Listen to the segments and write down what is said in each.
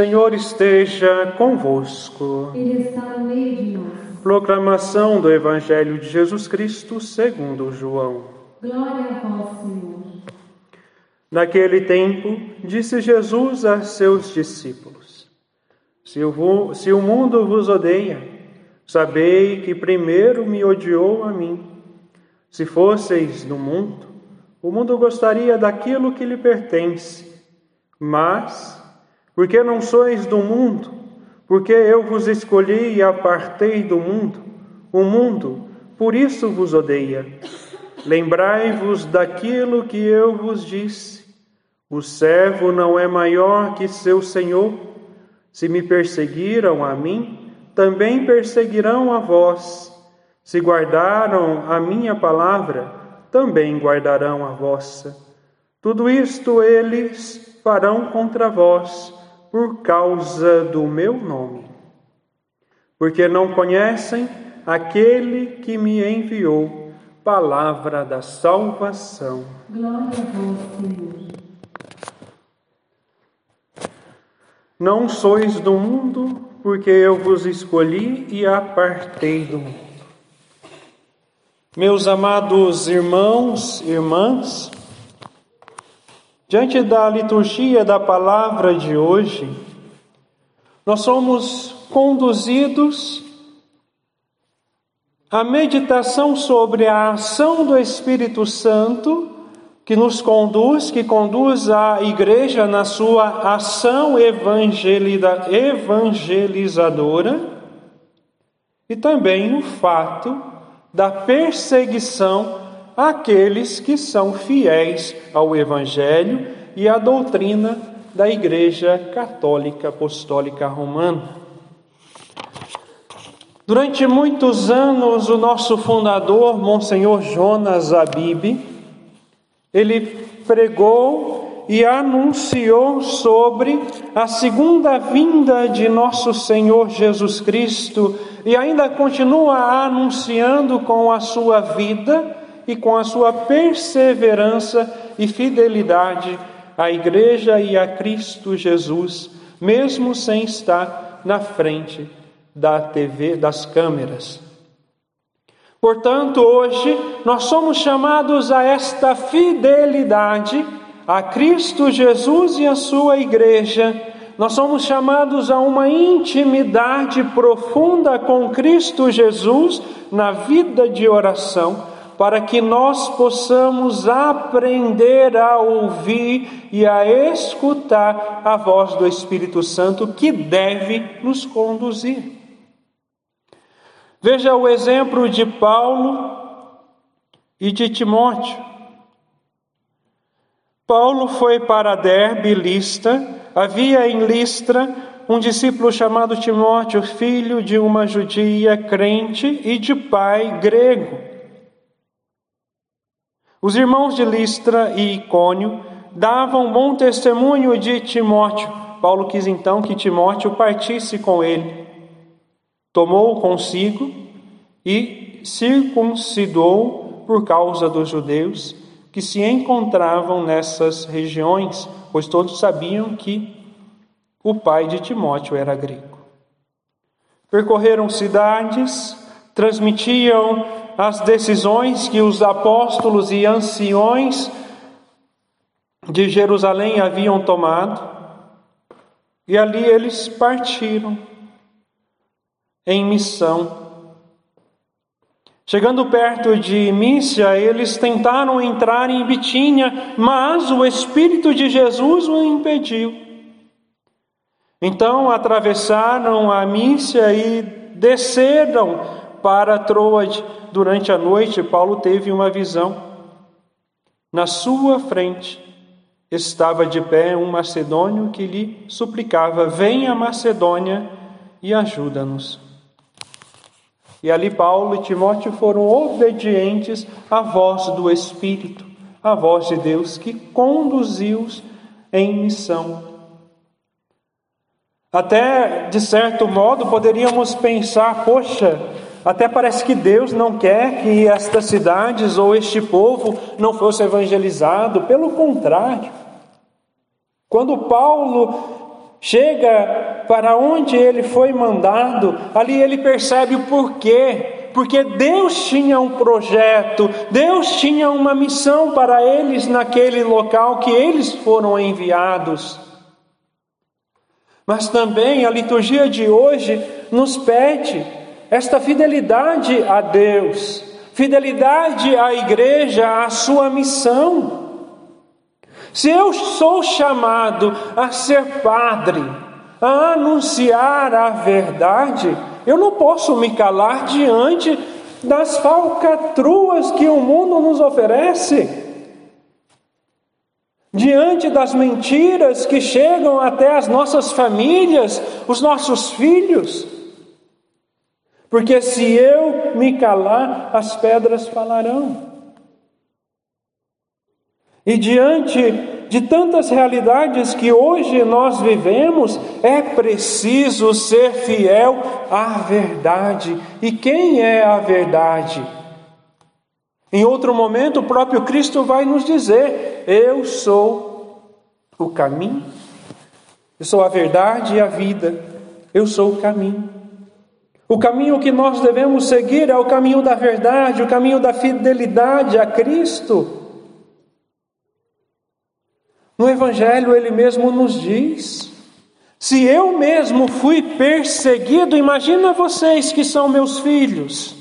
Senhor esteja convosco. Ele está no meio de nós. Proclamação do Evangelho de Jesus Cristo segundo João. Glória a vós, Senhor. Naquele tempo, disse Jesus a seus discípulos: se o, se o mundo vos odeia, sabei que primeiro me odiou a mim. Se fosseis do mundo, o mundo gostaria daquilo que lhe pertence. Mas, porque não sois do mundo, porque eu vos escolhi e apartei do mundo, o mundo, por isso vos odeia. Lembrai-vos daquilo que eu vos disse: o servo não é maior que seu senhor. Se me perseguiram a mim, também perseguirão a vós. Se guardaram a minha palavra, também guardarão a vossa. Tudo isto eles farão contra vós por causa do meu nome, porque não conhecem aquele que me enviou, palavra da salvação. Glória a vós, Senhor. Não sois do mundo, porque eu vos escolhi e apartei do mundo. Meus amados irmãos e irmãs, diante da liturgia da palavra de hoje, nós somos conduzidos à meditação sobre a ação do Espírito Santo que nos conduz, que conduz a igreja na sua ação evangelizadora, e também o fato da perseguição àqueles que são fiéis ao Evangelho e à doutrina da Igreja Católica Apostólica Romana. Durante muitos anos, o nosso fundador, Monsenhor Jonas Abib, ele pregou e anunciou sobre a segunda vinda de nosso Senhor Jesus Cristo e ainda continua anunciando com a sua vida e com a sua perseverança e fidelidade à Igreja e a Cristo Jesus, mesmo sem estar na frente da TV, das câmeras. Portanto, hoje nós somos chamados a esta fidelidade a Cristo Jesus e a sua igreja. Nós somos chamados a uma intimidade profunda com Cristo Jesus na vida de oração, para que nós possamos aprender a ouvir e a escutar a voz do Espírito Santo que deve nos conduzir. Veja o exemplo de Paulo e de Timóteo. Paulo foi para Derbe, Lista. Havia em Listra um discípulo chamado Timóteo, filho de uma judia crente e de pai grego. Os irmãos de Listra e Icônio davam bom testemunho de Timóteo. Paulo quis então que Timóteo partisse com ele. Tomou consigo e circuncidou por causa dos judeus que se encontravam nessas regiões, pois todos sabiam que o pai de Timóteo era grego. Percorreram cidades, transmitiam as decisões que os apóstolos e anciões de Jerusalém haviam tomado, e ali eles partiram em missão. Chegando perto de Mícia, eles tentaram entrar em Bitínia, mas o Espírito de Jesus o impediu. Então atravessaram a Mícia e desceram para Troade. Durante a noite, Paulo teve uma visão. Na sua frente estava de pé um macedônio que lhe suplicava: Venha, Macedônia, e ajuda-nos. E ali Paulo e Timóteo foram obedientes à voz do Espírito, à voz de Deus que conduziu-os em missão. Até, de certo modo, poderíamos pensar: poxa, até parece que Deus não quer que estas cidades ou este povo não fosse evangelizado. Pelo contrário, quando Paulo chega para onde ele foi mandado, ali ele percebe o porquê. Porque Deus tinha um projeto, Deus tinha uma missão para eles naquele local que eles foram enviados. Mas também a liturgia de hoje nos pede esta fidelidade a Deus, fidelidade à igreja, à sua missão. Se eu sou chamado a ser padre, a anunciar a verdade, eu não posso me calar diante das falcatruas que o mundo nos oferece, diante das mentiras que chegam até as nossas famílias, os nossos filhos. Porque se eu me calar, as pedras falarão. E diante de tantas realidades que hoje nós vivemos, é preciso ser fiel à verdade. E quem é a verdade? Em outro momento, o próprio Cristo vai nos dizer: Eu sou o caminho, eu sou a verdade e a vida, eu sou o caminho. O caminho que nós devemos seguir é o caminho da verdade, o caminho da fidelidade a Cristo. No Evangelho, ele mesmo nos diz: se eu mesmo fui perseguido, imagina vocês que são meus filhos.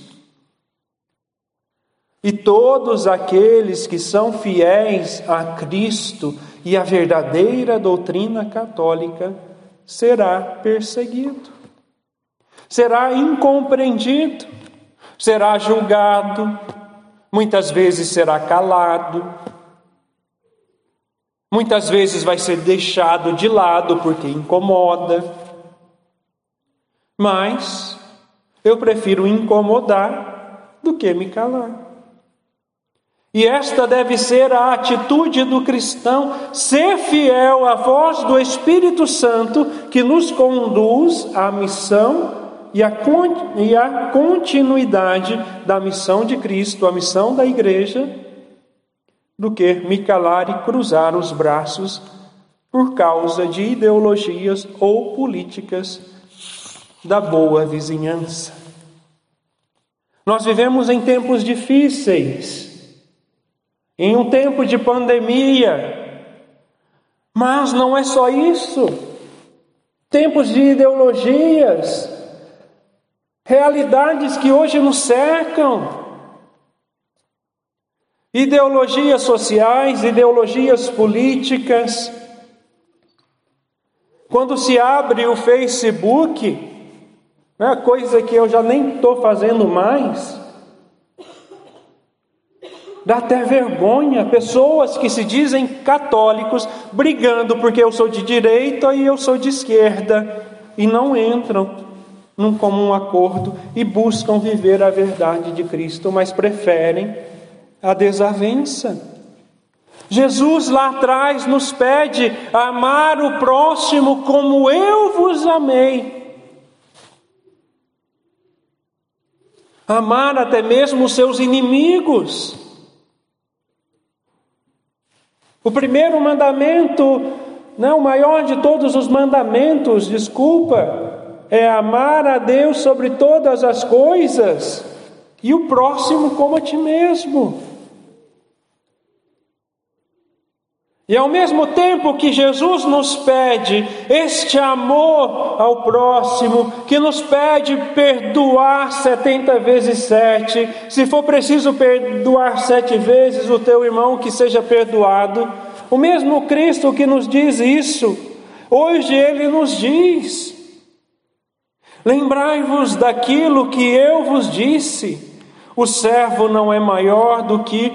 E todos aqueles que são fiéis a Cristo e à verdadeira doutrina católica será perseguido, será incompreendido, será julgado, muitas vezes será calado, Muitas vezes vai ser deixado de lado porque incomoda. Mas eu prefiro incomodar do que me calar. E esta deve ser a atitude do cristão, ser fiel à voz do Espírito Santo que nos conduz à missão e à, e à continuidade da missão de Cristo, a missão da igreja do que me calar e cruzar os braços por causa de ideologias ou políticas da boa vizinhança. Nós vivemos em tempos difíceis, em um tempo de pandemia, mas não é só isso. Tempos de ideologias, realidades que hoje nos cercam, Ideologias sociais, ideologias políticas. Quando se abre o Facebook, né, coisa que eu já nem estou fazendo mais, dá até vergonha. Pessoas que se dizem católicos brigando porque eu sou de direita e eu sou de esquerda e não entram num comum acordo e buscam viver a verdade de Cristo, mas preferem a desavença. Jesus lá atrás nos pede amar o próximo como eu vos amei. Amar até mesmo os seus inimigos. O primeiro mandamento, não, o maior de todos os mandamentos, desculpa, é amar a Deus sobre todas as coisas e o próximo como a ti mesmo. E ao mesmo tempo que Jesus nos pede este amor ao próximo, que nos pede perdoar setenta vezes sete, se for preciso perdoar sete vezes o teu irmão que seja perdoado, o mesmo Cristo que nos diz isso, hoje ele nos diz: Lembrai-vos daquilo que eu vos disse: o servo não é maior do que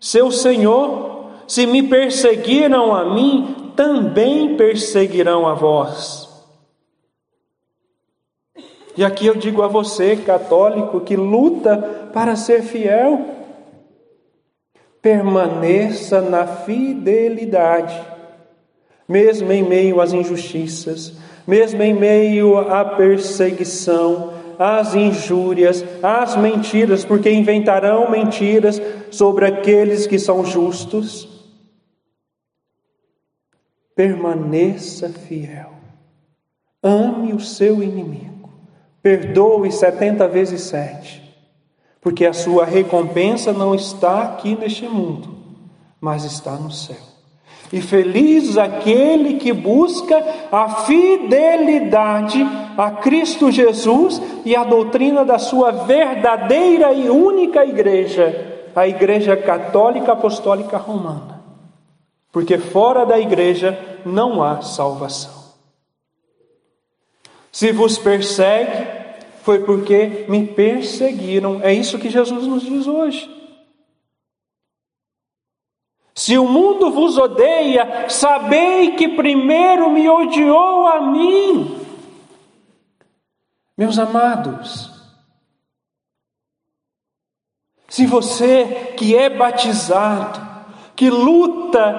seu senhor. Se me perseguiram a mim, também perseguirão a vós. E aqui eu digo a você, católico, que luta para ser fiel, permaneça na fidelidade, mesmo em meio às injustiças, mesmo em meio à perseguição, às injúrias, às mentiras, porque inventarão mentiras sobre aqueles que são justos permaneça fiel. ame o seu inimigo, perdoe setenta vezes sete, porque a sua recompensa não está aqui neste mundo, mas está no céu. E feliz aquele que busca a fidelidade a Cristo Jesus e a doutrina da sua verdadeira e única igreja, a Igreja Católica Apostólica Romana. Porque fora da igreja não há salvação. Se vos persegue, foi porque me perseguiram. É isso que Jesus nos diz hoje. Se o mundo vos odeia, sabei que primeiro me odiou a mim. Meus amados, se você que é batizado, que luta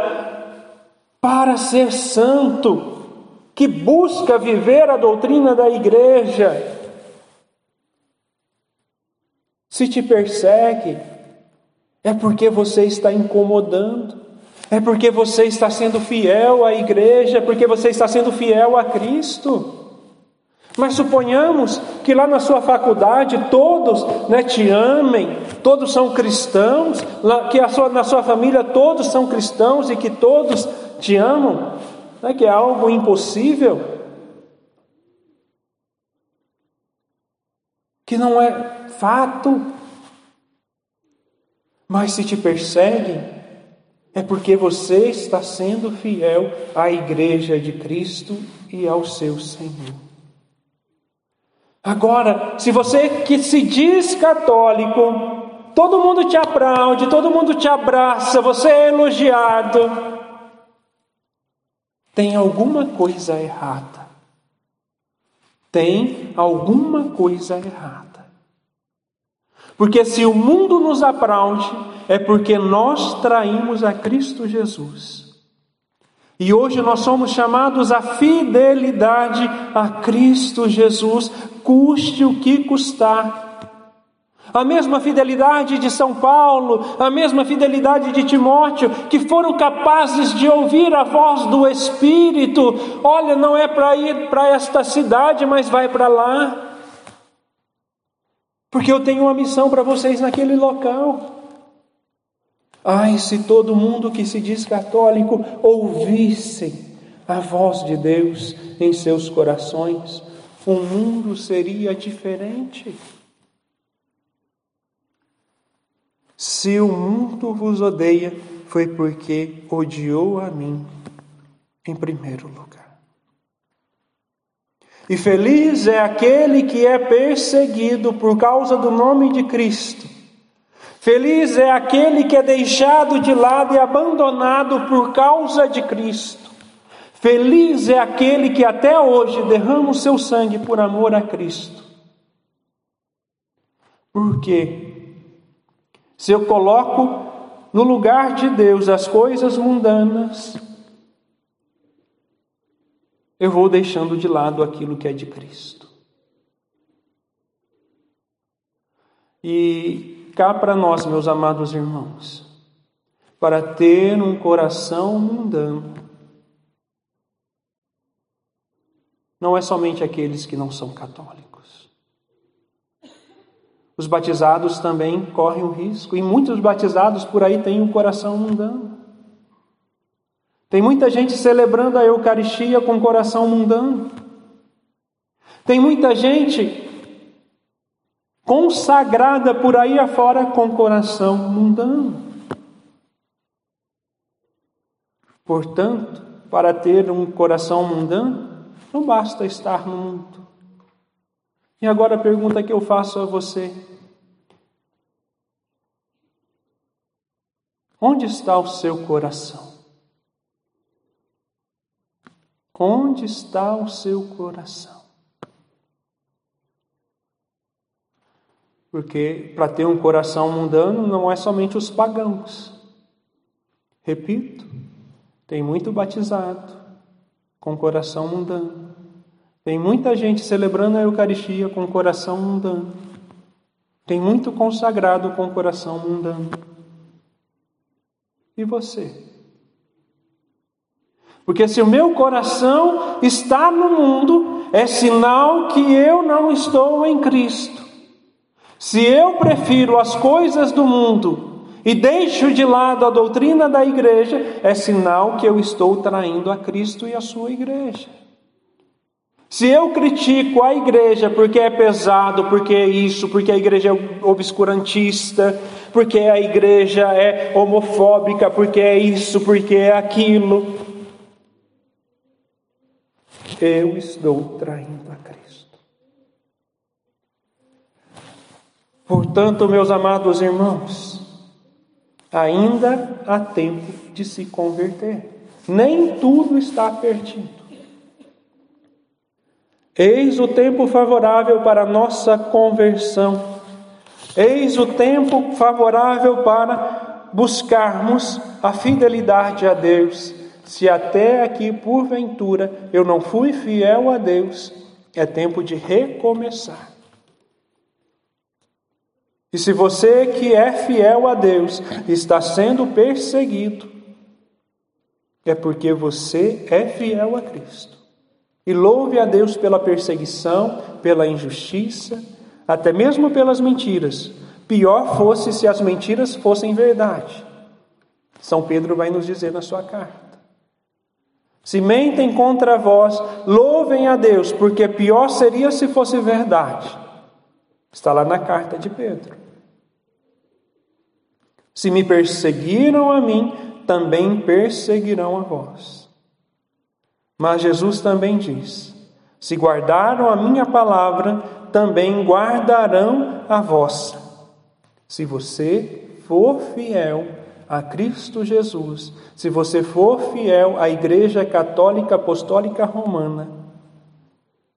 para ser santo, que busca viver a doutrina da igreja, se te persegue, é porque você está incomodando, é porque você está sendo fiel à igreja, é porque você está sendo fiel a Cristo. Mas suponhamos que lá na sua faculdade todos né, te amem, todos são cristãos, que sua, na sua família todos são cristãos e que todos te amam, né, que é algo impossível, que não é fato. Mas se te perseguem, é porque você está sendo fiel à igreja de Cristo e ao seu Senhor. Agora, se você que se diz católico, todo mundo te aplaude, todo mundo te abraça, você é elogiado, tem alguma coisa errada. Tem alguma coisa errada. Porque se o mundo nos aplaude, é porque nós traímos a Cristo Jesus. E hoje nós somos chamados à fidelidade a Cristo Jesus, custe o que custar. A mesma fidelidade de São Paulo, a mesma fidelidade de Timóteo, que foram capazes de ouvir a voz do Espírito: olha, não é para ir para esta cidade, mas vai para lá. Porque eu tenho uma missão para vocês naquele local. Ai, se todo mundo que se diz católico ouvisse a voz de Deus em seus corações, o mundo seria diferente. Se o mundo vos odeia, foi porque odiou a mim em primeiro lugar. E feliz é aquele que é perseguido por causa do nome de Cristo. Feliz é aquele que é deixado de lado e abandonado por causa de Cristo. Feliz é aquele que até hoje derrama o seu sangue por amor a Cristo. Porque se eu coloco no lugar de Deus as coisas mundanas, eu vou deixando de lado aquilo que é de Cristo. E cá para nós, meus amados irmãos, para ter um coração mundano, não é somente aqueles que não são católicos. Os batizados também correm o risco, e muitos batizados por aí têm um coração mundano. Tem muita gente celebrando a Eucaristia com o coração mundano. Tem muita gente consagrada por aí afora com coração mundano. Portanto, para ter um coração mundano, não basta estar no mundo. E agora a pergunta que eu faço a você: Onde está o seu coração? Onde está o seu coração? Porque para ter um coração mundano não é somente os pagãos. Repito, tem muito batizado com coração mundano. Tem muita gente celebrando a Eucaristia com coração mundano. Tem muito consagrado com coração mundano. E você? Porque se o meu coração está no mundo, é sinal que eu não estou em Cristo. Se eu prefiro as coisas do mundo e deixo de lado a doutrina da igreja, é sinal que eu estou traindo a Cristo e a sua igreja. Se eu critico a igreja porque é pesado, porque é isso, porque a igreja é obscurantista, porque a igreja é homofóbica, porque é isso, porque é aquilo, eu estou traindo a Cristo. Portanto, meus amados irmãos, ainda há tempo de se converter. Nem tudo está perdido. Eis o tempo favorável para a nossa conversão. Eis o tempo favorável para buscarmos a fidelidade a Deus. Se até aqui, porventura, eu não fui fiel a Deus, é tempo de recomeçar. E se você que é fiel a Deus está sendo perseguido, é porque você é fiel a Cristo. E louve a Deus pela perseguição, pela injustiça, até mesmo pelas mentiras. Pior fosse se as mentiras fossem verdade. São Pedro vai nos dizer na sua carta. Se mentem contra vós, louvem a Deus, porque pior seria se fosse verdade. Está lá na carta de Pedro. Se me perseguiram a mim, também perseguirão a vós. Mas Jesus também diz: Se guardaram a minha palavra, também guardarão a vossa. Se você for fiel a Cristo Jesus, se você for fiel à Igreja Católica Apostólica Romana,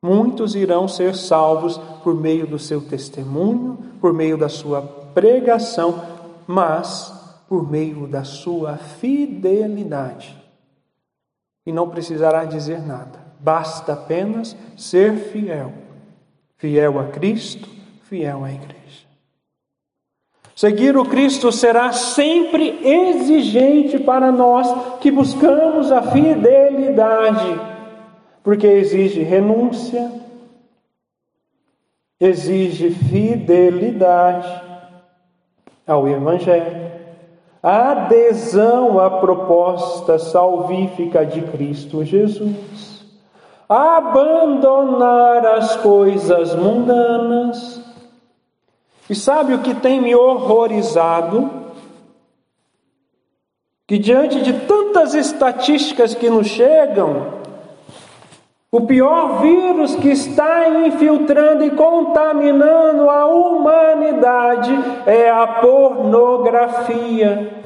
muitos irão ser salvos por meio do seu testemunho, por meio da sua pregação, mas por meio da sua fidelidade e não precisará dizer nada. Basta apenas ser fiel. Fiel a Cristo, fiel à igreja. Seguir o Cristo será sempre exigente para nós que buscamos a fidelidade, porque exige renúncia, exige fidelidade ao Evangelho adesão à proposta salvífica de Cristo Jesus, abandonar as coisas mundanas. E sabe o que tem me horrorizado? Que diante de tantas estatísticas que nos chegam, o pior vírus que está infiltrando e contaminando a humanidade é a pornografia.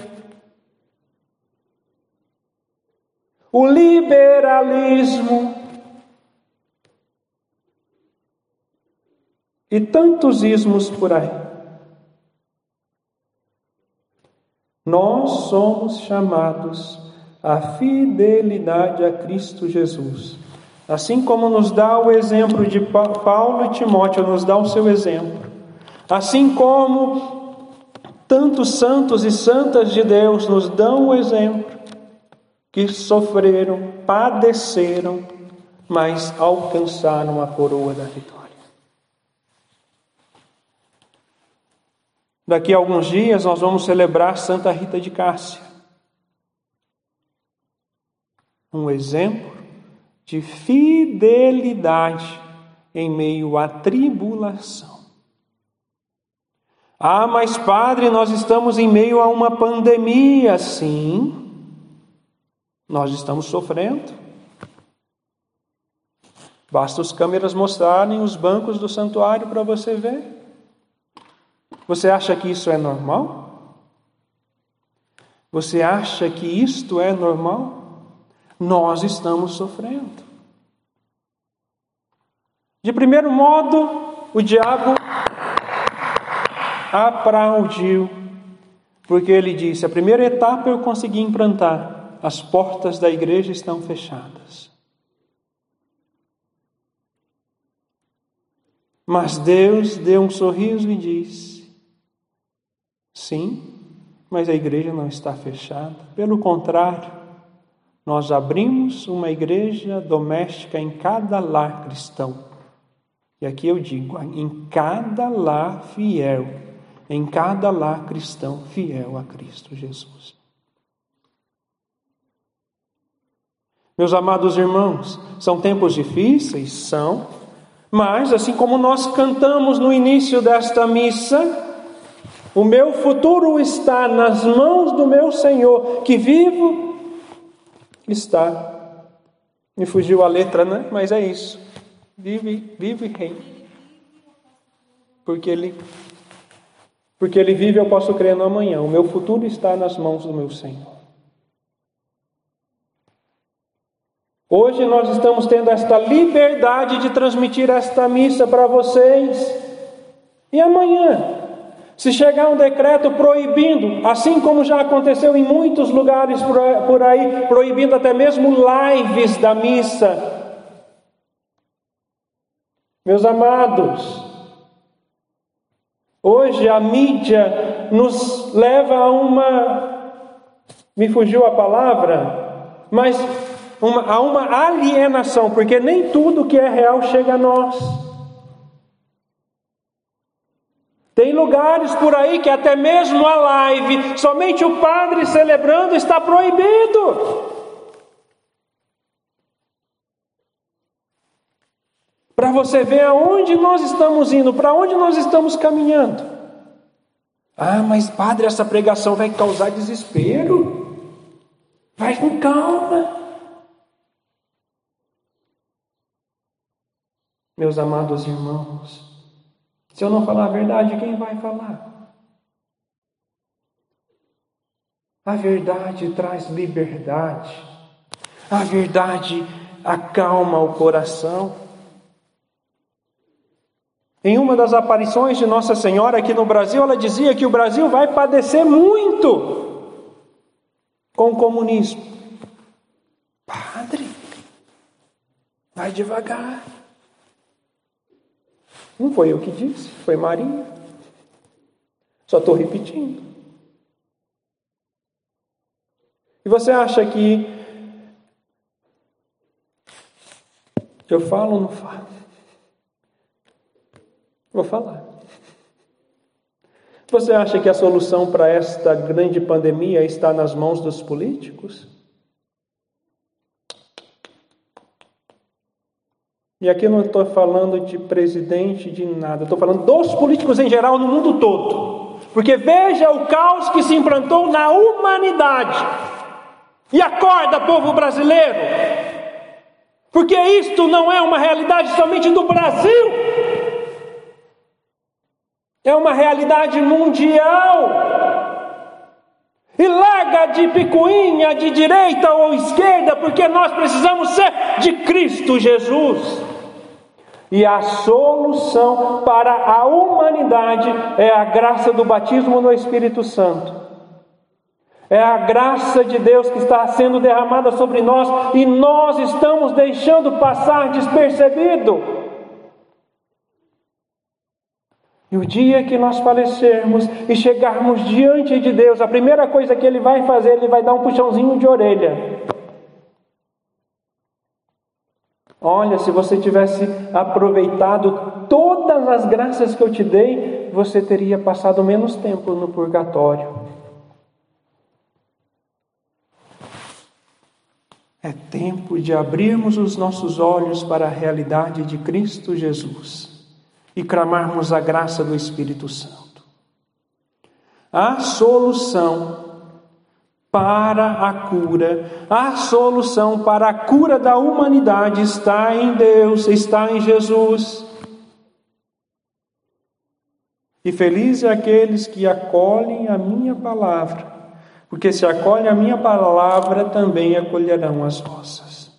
O liberalismo. E tantos ismos por aí. Nós somos chamados à fidelidade a Cristo Jesus Assim como nos dá o exemplo de Paulo e Timóteo, nos dá o seu exemplo. Assim como tantos santos e santas de Deus nos dão o exemplo, que sofreram, padeceram, mas alcançaram a coroa da vitória. Daqui a alguns dias nós vamos celebrar Santa Rita de Cássia. Um exemplo de fidelidade em meio à tribulação. Ah, mas padre, nós estamos em meio a uma pandemia, sim. Nós estamos sofrendo. Basta as câmeras mostrarem os bancos do santuário para você ver. Você acha que isso é normal? Você acha que isto é normal? nós estamos sofrendo. De primeiro modo, o diabo aplaudiu, porque ele disse: a primeira etapa eu consegui implantar, as portas da igreja estão fechadas. Mas Deus deu um sorriso e disse: sim, mas a igreja não está fechada, pelo contrário, nós abrimos uma igreja doméstica em cada lar cristão. E aqui eu digo, em cada lar fiel, em cada lar cristão fiel a Cristo Jesus. Meus amados irmãos, são tempos difíceis? São, mas assim como nós cantamos no início desta missa, o meu futuro está nas mãos do meu Senhor, que vivo está. Me fugiu a letra, né? Mas é isso. Vive, vive rei. Porque ele porque ele vive, eu posso crer no amanhã. O meu futuro está nas mãos do meu Senhor. Hoje nós estamos tendo esta liberdade de transmitir esta missa para vocês. E amanhã, se chegar um decreto proibindo, assim como já aconteceu em muitos lugares por aí, proibindo até mesmo lives da missa. Meus amados, hoje a mídia nos leva a uma, me fugiu a palavra, mas uma, a uma alienação, porque nem tudo que é real chega a nós. Tem lugares por aí que até mesmo a live, somente o padre celebrando está proibido. Para você ver aonde nós estamos indo, para onde nós estamos caminhando. Ah, mas padre, essa pregação vai causar desespero. Vai com calma. Meus amados irmãos, se eu não falar a verdade, quem vai falar? A verdade traz liberdade. A verdade acalma o coração. Em uma das aparições de Nossa Senhora aqui no Brasil, ela dizia que o Brasil vai padecer muito com o comunismo. Padre, vai devagar. Não foi eu que disse, foi Maria. Só estou repetindo. E você acha que eu falo ou não falo? Vou falar. Você acha que a solução para esta grande pandemia está nas mãos dos políticos? E aqui eu não estou falando de presidente, de nada, estou falando dos políticos em geral no mundo todo. Porque veja o caos que se implantou na humanidade. E acorda, povo brasileiro, porque isto não é uma realidade somente do Brasil, é uma realidade mundial. E larga de picuinha de direita ou esquerda, porque nós precisamos ser de Cristo Jesus. E a solução para a humanidade é a graça do batismo no Espírito Santo. É a graça de Deus que está sendo derramada sobre nós e nós estamos deixando passar despercebido. E o dia que nós falecermos e chegarmos diante de Deus, a primeira coisa que Ele vai fazer, Ele vai dar um puxãozinho de orelha. Olha, se você tivesse aproveitado todas as graças que eu te dei, você teria passado menos tempo no purgatório. É tempo de abrirmos os nossos olhos para a realidade de Cristo Jesus e clamarmos a graça do Espírito Santo. A solução para a cura. A solução para a cura da humanidade está em Deus, está em Jesus. E felizes é aqueles que acolhem a minha palavra, porque se acolhem a minha palavra, também acolherão as vossas.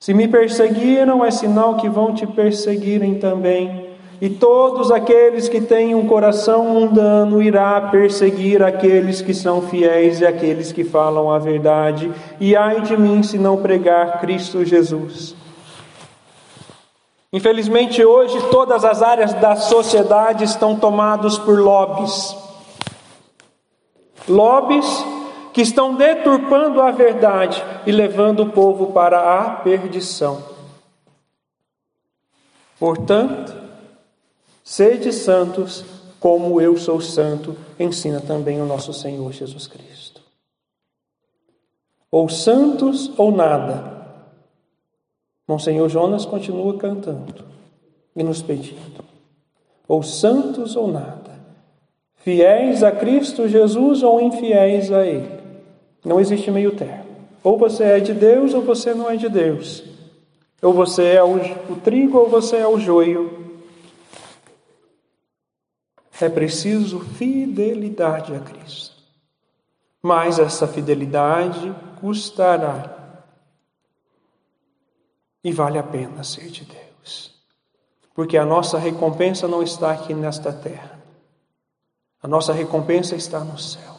Se me perseguiram, é sinal que vão te perseguirem também. E todos aqueles que têm um coração mundano irá perseguir aqueles que são fiéis e aqueles que falam a verdade. E ai de mim se não pregar Cristo Jesus. Infelizmente hoje todas as áreas da sociedade estão tomadas por lobbies. Lobbies que estão deturpando a verdade e levando o povo para a perdição. Portanto, sede santos, como eu sou santo, ensina também o nosso Senhor Jesus Cristo. Ou santos ou nada. Monsenhor Jonas continua cantando e nos pedindo. Ou santos ou nada. Fiéis a Cristo Jesus ou infiéis a Ele. Não existe meio termo. Ou você é de Deus ou você não é de Deus. Ou você é o, o trigo ou você é o joio. É preciso fidelidade a Cristo. Mas essa fidelidade custará. E vale a pena ser de Deus. Porque a nossa recompensa não está aqui nesta terra. A nossa recompensa está no céu.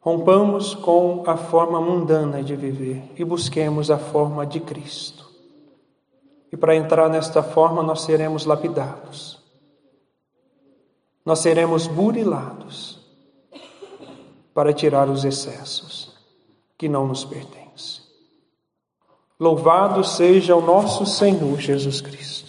Rompamos com a forma mundana de viver e busquemos a forma de Cristo. E para entrar nesta forma, nós seremos lapidados, nós seremos burilados para tirar os excessos que não nos pertencem. Louvado seja o nosso Senhor Jesus Cristo.